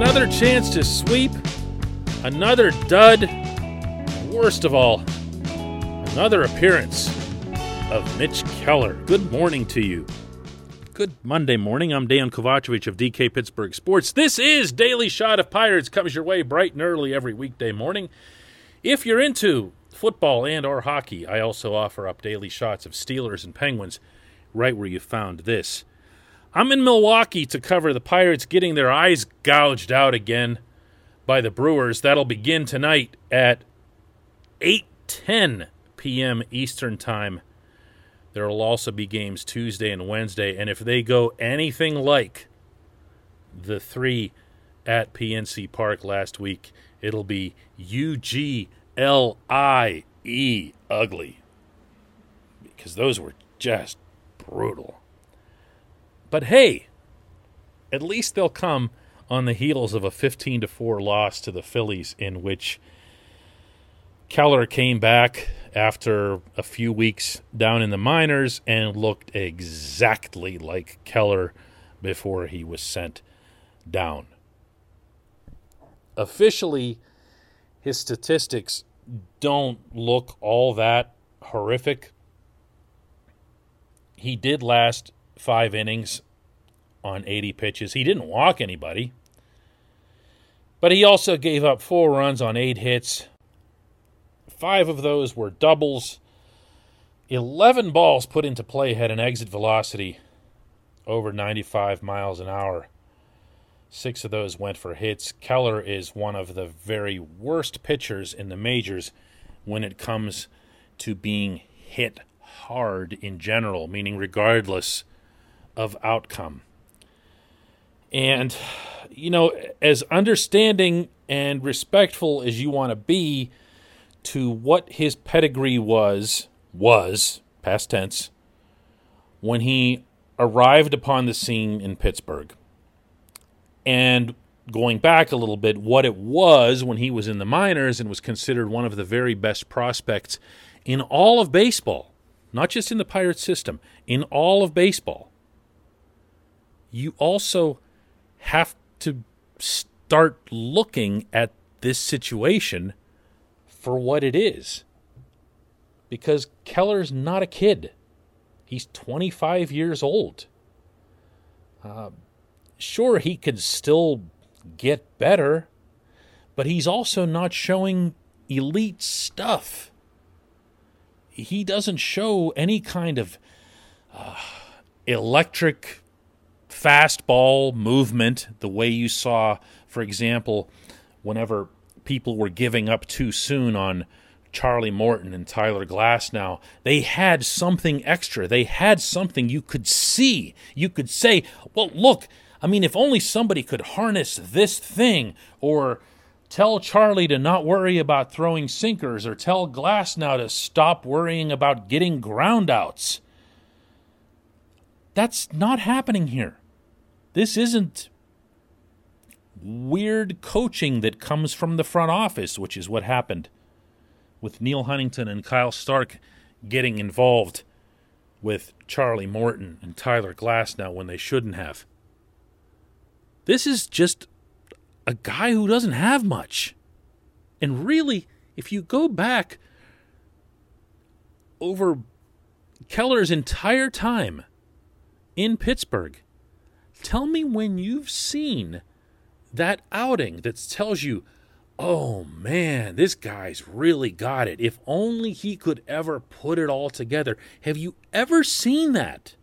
Another chance to sweep, another dud, worst of all, another appearance of Mitch Keller. Good morning to you. Good Monday morning. I'm Dan Kovacevic of DK Pittsburgh Sports. This is Daily Shot of Pirates. Comes your way bright and early every weekday morning. If you're into football and or hockey, I also offer up daily shots of Steelers and Penguins right where you found this. I'm in Milwaukee to cover the Pirates getting their eyes gouged out again by the Brewers. That'll begin tonight at 8:10 p.m. Eastern Time. There will also be games Tuesday and Wednesday, and if they go anything like the three at PNC Park last week, it'll be U G L I E ugly because those were just brutal. But hey, at least they'll come on the heels of a 15 to 4 loss to the Phillies in which Keller came back after a few weeks down in the minors and looked exactly like Keller before he was sent down. Officially, his statistics don't look all that horrific. He did last five innings on 80 pitches. He didn't walk anybody, but he also gave up four runs on eight hits. Five of those were doubles. 11 balls put into play had an exit velocity over 95 miles an hour. Six of those went for hits. Keller is one of the very worst pitchers in the majors when it comes to being hit hard in general, meaning regardless of outcome. And, you know, as understanding and respectful as you want to be to what his pedigree was, was, past tense, when he arrived upon the scene in Pittsburgh. And going back a little bit, what it was when he was in the minors and was considered one of the very best prospects in all of baseball, not just in the Pirate system, in all of baseball you also have to start looking at this situation for what it is. Because Keller's not a kid, he's 25 years old. Uh, sure, he could still get better, but he's also not showing elite stuff. He doesn't show any kind of uh, electric fastball movement, the way you saw, for example, whenever people were giving up too soon on Charlie Morton and Tyler Glasnow, they had something extra. They had something you could see. You could say, well, look, I mean, if only somebody could harness this thing, or tell Charlie to not worry about throwing sinkers, or tell Glasnow to stop worrying about getting groundouts. That's not happening here. This isn't weird coaching that comes from the front office, which is what happened with Neal Huntington and Kyle Stark getting involved with Charlie Morton and Tyler Glasnow when they shouldn't have. This is just a guy who doesn't have much. And really, if you go back over Keller's entire time in Pittsburgh. Tell me when you've seen that outing that tells you, oh man, this guy's really got it. If only he could ever put it all together. Have you ever seen that?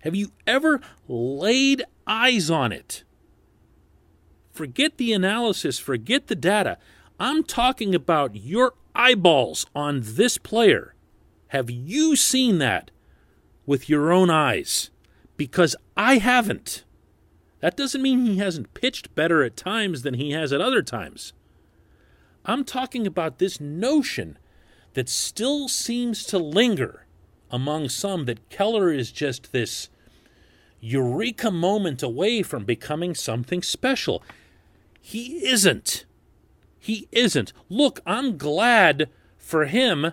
Have you ever laid eyes on it? Forget the analysis, forget the data. I'm talking about your eyeballs on this player. Have you seen that with your own eyes? Because I haven't. That doesn't mean he hasn't pitched better at times than he has at other times. I'm talking about this notion that still seems to linger among some that Keller is just this eureka moment away from becoming something special. He isn't. He isn't. Look, I'm glad for him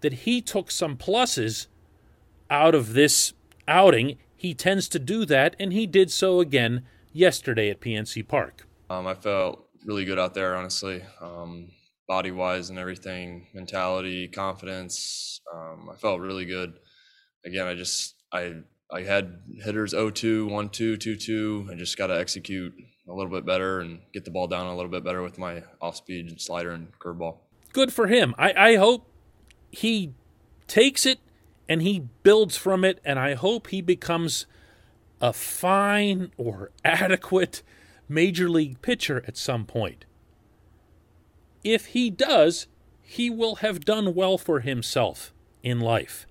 that he took some pluses out of this outing. He tends to do that, and he did so again yesterday at PNC Park. Um, I felt really good out there, honestly, um, body wise and everything, mentality, confidence. Um, I felt really good. Again, I just I I had hitters 0-2, 1-2, 2-2. I just got to execute a little bit better and get the ball down a little bit better with my off-speed slider and curveball. Good for him. I, I hope he takes it and he builds from it, and I hope he becomes a fine or adequate major league pitcher at some point. If he does, he will have done well for himself in life.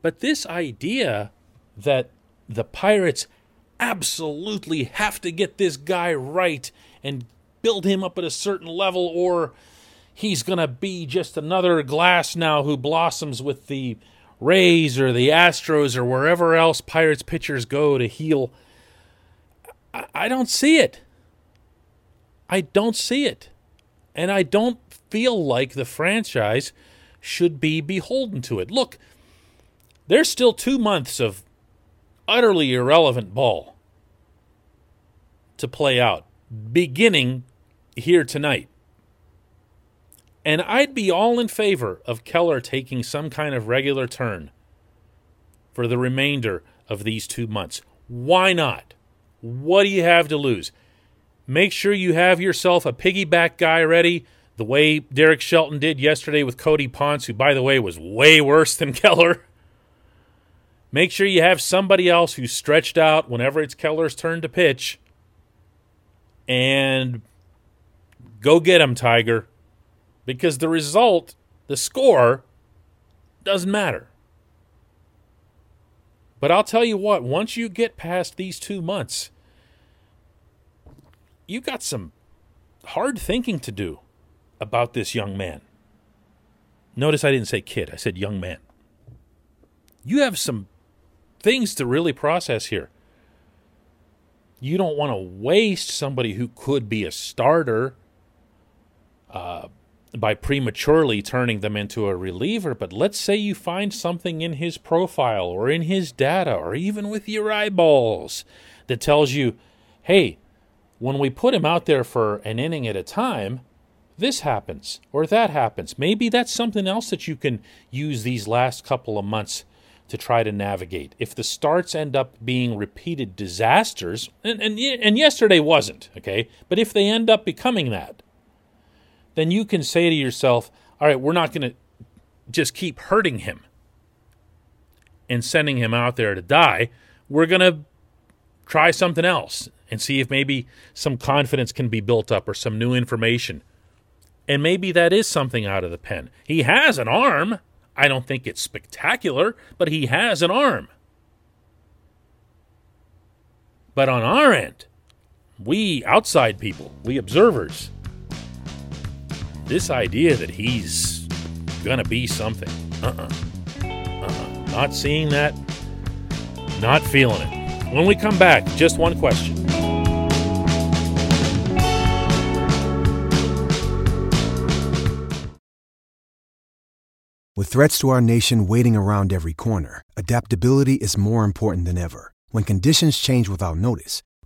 But this idea that the Pirates absolutely have to get this guy right and build him up at a certain level, or he's going to be just another Glasnow who blossoms with the Rays or the Astros or wherever else Pirates pitchers go to heal. I don't see it. I don't see it. And I don't feel like the franchise should be beholden to it. Look, there's still two months of utterly irrelevant ball to play out, beginning here tonight. And I'd be all in favor of Keller taking some kind of regular turn for the remainder of these two months. Why not? What do you have to lose? Make sure you have yourself a piggyback guy ready, the way Derek Shelton did yesterday with Cody Ponce, who, by the way, was way worse than Keller. Make sure you have somebody else who's stretched out whenever it's Keller's turn to pitch. And go get him, Tiger. Because the result, the score, doesn't matter. But I'll tell you what, once you get past these two months, you got some hard thinking to do about this young man. Notice I didn't say kid, I said young man. You have some things to really process here. You don't want to waste somebody who could be a starter by prematurely turning them into a reliever. But let's say you find something in his profile or in his data or even with your eyeballs that tells you, hey, when we put him out there for an inning at a time, this happens or that happens. Maybe that's something else that you can use these last couple of months to try to navigate. If the starts end up being repeated disasters, and, and, and yesterday wasn't, okay, but if they end up becoming that, then you can say to yourself, all right, we're not going to just keep hurting him and sending him out there to die. We're going to try something else and see if maybe some confidence can be built up or some new information. And maybe that is something out of the pen. He has an arm. I don't think it's spectacular, but he has an arm. But on our end, we outside people, we observers, this idea that he's gonna be something, uh-uh, uh-uh, not seeing that, not feeling it. When we come back, just one question. With threats to our nation waiting around every corner, adaptability is more important than ever. When conditions change without notice,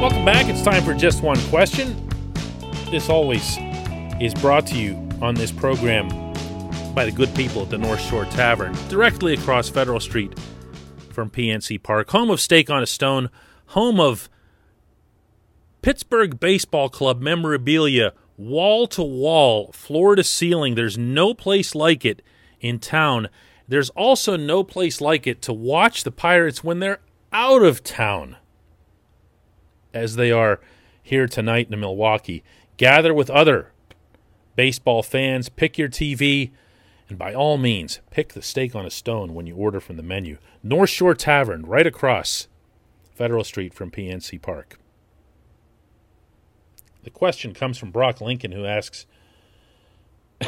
Welcome back. It's time for just one question. This always is brought to you on this program by the good people at the North Shore Tavern, directly across Federal Street from PNC Park, home of Steak on a Stone, home of Pittsburgh Baseball Club memorabilia, wall to wall, floor to ceiling. There's no place like it in town. There's also no place like it to watch the Pirates when they're out of town, as they are here tonight in Milwaukee. Gather with other baseball fans, pick your TV, and by all means, pick the steak on a stone when you order from the menu. North Shore Tavern, right across Federal Street from PNC Park. The question comes from Brock Lincoln, who asks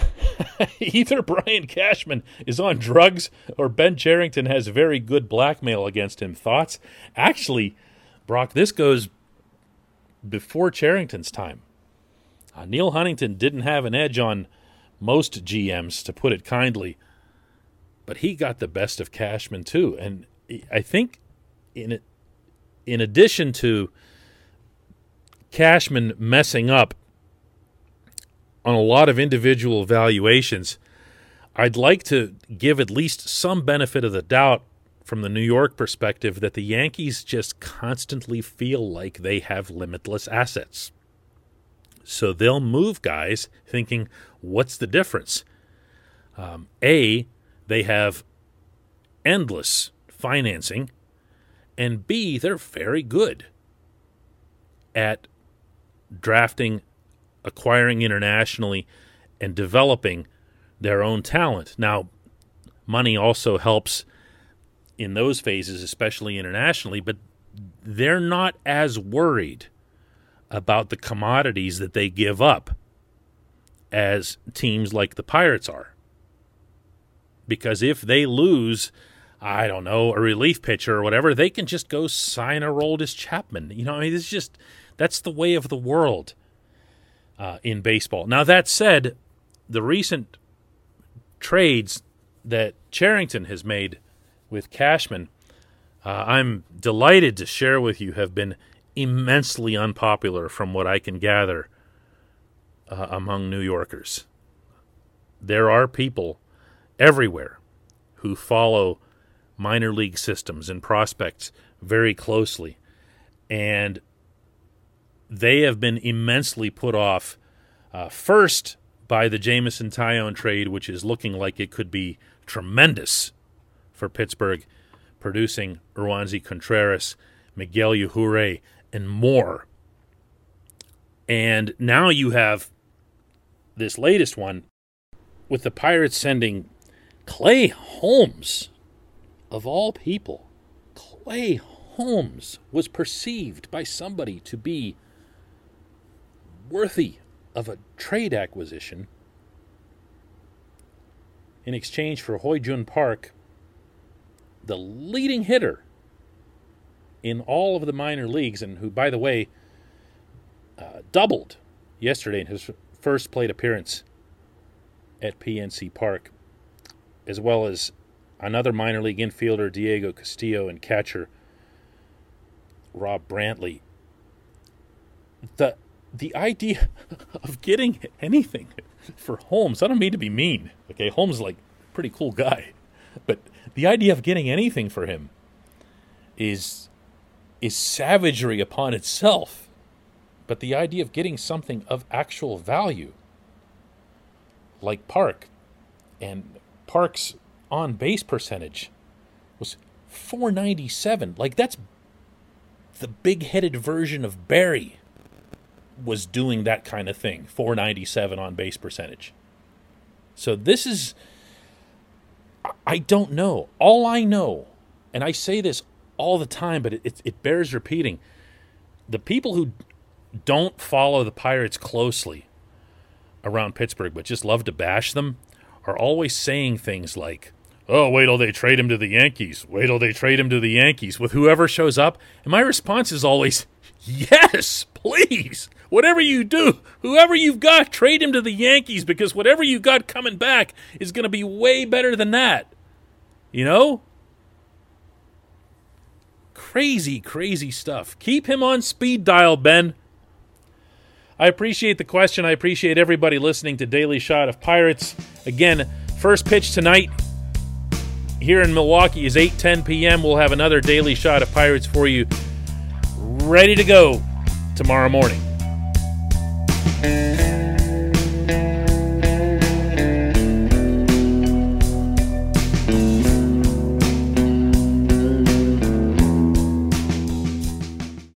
Either Brian Cashman is on drugs or Ben Cherington has very good blackmail against him. Thoughts? Actually, Brock, this goes before Cherington's time. Uh, Neal Huntington didn't have an edge on most GMs, to put it kindly, but he got the best of Cashman too. And I think in in addition to Cashman messing up on a lot of individual valuations, I'd like to give at least some benefit of the doubt from the New York perspective that the Yankees just constantly feel like they have limitless assets. So they'll move guys thinking, what's the difference? Um, a, they have endless financing, and B, they're very good at drafting, acquiring internationally, and developing their own talent. Now, money also helps in those phases, especially internationally, but they're not as worried about the commodities that they give up as teams like the Pirates are. Because if they lose, I don't know, a relief pitcher or whatever, they can just go sign a Aroldis Chapman. You know, I mean, it's just that's the way of the world uh, in baseball. Now that said, the recent trades that Cherington has made with Cashman, uh, I'm delighted to share with you, have been immensely unpopular from what I can gather uh, among New Yorkers. There are people everywhere who follow minor league systems and prospects very closely, and they have been immensely put off. Uh, first, by the Jameson Taillon trade, which is looking like it could be tremendous for Pittsburgh, producing Roansy Contreras, Miguel Yajure, and more. And now you have this latest one with the Pirates sending Clay Holmes, of all people. Clay Holmes was perceived by somebody to be worthy of a trade acquisition in exchange for Hoy Jun Park, the leading hitter in all of the minor leagues, and who, by the way, uh, doubled yesterday in his first plate appearance at PNC Park, as well as another minor league infielder, Diego Castillo, and catcher Rob Brantley. The the idea of getting anything for Holmes, I don't mean to be mean. Okay, Holmes is like pretty cool guy. But the idea of getting anything for him is is savagery upon itself, but the idea of getting something of actual value, like Park, and Park's on base percentage was 497. Like, that's the big headed version of Barry was doing that kind of thing 497 on base percentage. So, this is. I don't know. All I know, and I say this all the time, but it, it, it bears repeating. The people who don't follow the Pirates closely around Pittsburgh, but just love to bash them, are always saying things like, oh, wait till they trade him to the Yankees. Wait till they trade him to the Yankees with whoever shows up. And my response is always, yes, please. Whatever you do, whoever you've got, trade him to the Yankees because whatever you've got coming back is going to be way better than that. You know? Crazy, crazy stuff. Keep him on speed dial, Ben. I appreciate the question. I appreciate everybody listening to Daily Shot of Pirates. Again, first pitch tonight here in Milwaukee is 8:10 p.m. We'll have another Daily Shot of Pirates for you ready to go tomorrow morning.